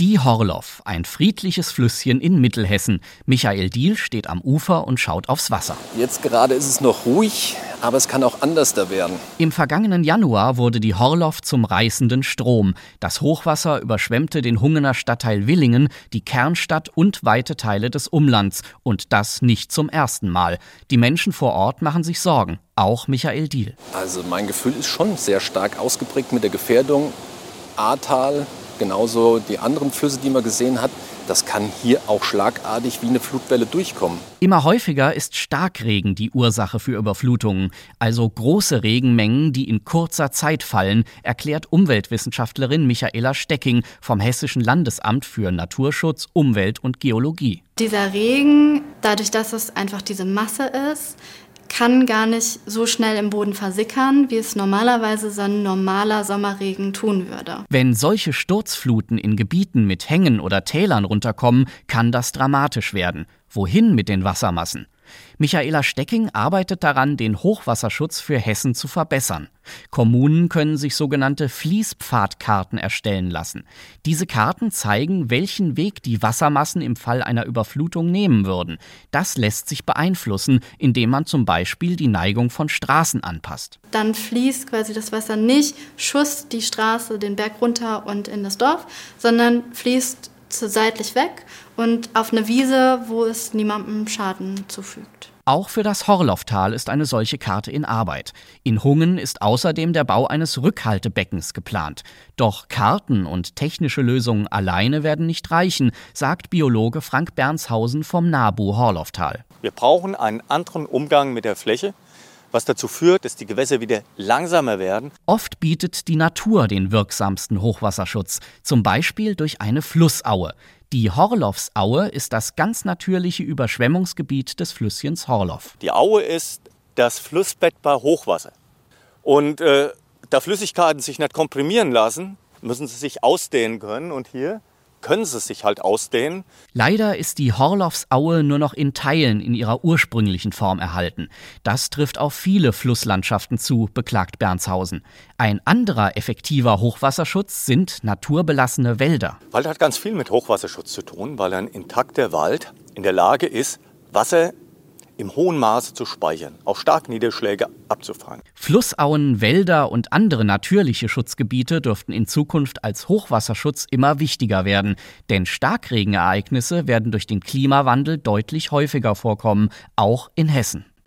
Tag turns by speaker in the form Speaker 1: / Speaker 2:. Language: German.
Speaker 1: Die Horloff, ein friedliches Flüsschen in Mittelhessen. Michael Diehl steht am Ufer und schaut aufs Wasser.
Speaker 2: Jetzt gerade ist es noch ruhig, aber es kann auch anders da werden.
Speaker 1: Im vergangenen Januar wurde die Horloff zum reißenden Strom. Das Hochwasser überschwemmte den Hungener Stadtteil Willingen, die Kernstadt und weite Teile des Umlands. Und das nicht zum ersten Mal. Die Menschen vor Ort machen sich Sorgen. Auch Michael Diehl.
Speaker 2: Also mein Gefühl ist schon sehr stark ausgeprägt mit der Gefährdung. Ahrtal, genauso die anderen Flüsse, die man gesehen hat, das kann hier auch schlagartig wie eine Flutwelle durchkommen.
Speaker 1: Immer häufiger ist Starkregen die Ursache für Überflutungen, also große Regenmengen, die in kurzer Zeit fallen, erklärt Umweltwissenschaftlerin Michaela Stecking vom Hessischen Landesamt für Naturschutz, Umwelt und Geologie.
Speaker 3: Dieser Regen, dadurch, dass es einfach diese Masse ist, kann gar nicht so schnell im Boden versickern, wie es normalerweise so ein normaler Sommerregen tun würde.
Speaker 1: Wenn solche Sturzfluten in Gebieten mit Hängen oder Tälern runterkommen, kann das dramatisch werden. Wohin mit den Wassermassen? Michaela Stecking arbeitet daran, den Hochwasserschutz für Hessen zu verbessern. Kommunen können sich sogenannte Fließpfadkarten erstellen lassen. Diese Karten zeigen, welchen Weg die Wassermassen im Fall einer Überflutung nehmen würden. Das lässt sich beeinflussen, indem man zum Beispiel die Neigung von Straßen anpasst.
Speaker 3: Dann fließt quasi das Wasser nicht Schuss die Straße den Berg runter und in das Dorf, sondern fließt zu seitlich weg und auf eine Wiese, wo es niemandem Schaden zufügt.
Speaker 1: Auch für das Horlofftal ist eine solche Karte in Arbeit. In Hungen ist außerdem der Bau eines Rückhaltebeckens geplant. Doch Karten und technische Lösungen alleine werden nicht reichen, sagt Biologe Frank Bernshausen vom NABU Horlofftal.
Speaker 4: Wir brauchen einen anderen Umgang mit der Fläche was dazu führt, dass die Gewässer wieder langsamer werden.
Speaker 1: Oft bietet die Natur den wirksamsten Hochwasserschutz, zum Beispiel durch eine Flussaue. Die Horloffsaue ist das ganz natürliche Überschwemmungsgebiet des Flüsschens Horloff.
Speaker 4: Die Aue ist das Flussbett bei Hochwasser. Und äh, da Flüssigkeiten sich nicht komprimieren lassen, müssen sie sich ausdehnen können. Und hier können sie sich halt ausdehnen.
Speaker 1: Leider ist die Horloffsaue nur noch in Teilen in ihrer ursprüngliche Form erhalten. Das trifft auf viele Flusslandschaften zu, beklagt Bernshausen. Ein anderer effektiver Hochwasserschutz sind naturbelassene Wälder.
Speaker 4: Wald hat ganz viel mit Hochwasserschutz zu tun, weil ein intakter Wald in der Lage ist, Wasser im hohen Maße zu speichern, auch Starkniederschläge abzufangen.
Speaker 1: Flussauen, Wälder und andere natürliche Schutzgebiete dürften in Zukunft als Hochwasserschutz immer wichtiger werden, denn Starkregenereignisse werden durch den Klimawandel deutlich häufiger vorkommen, auch in Hessen.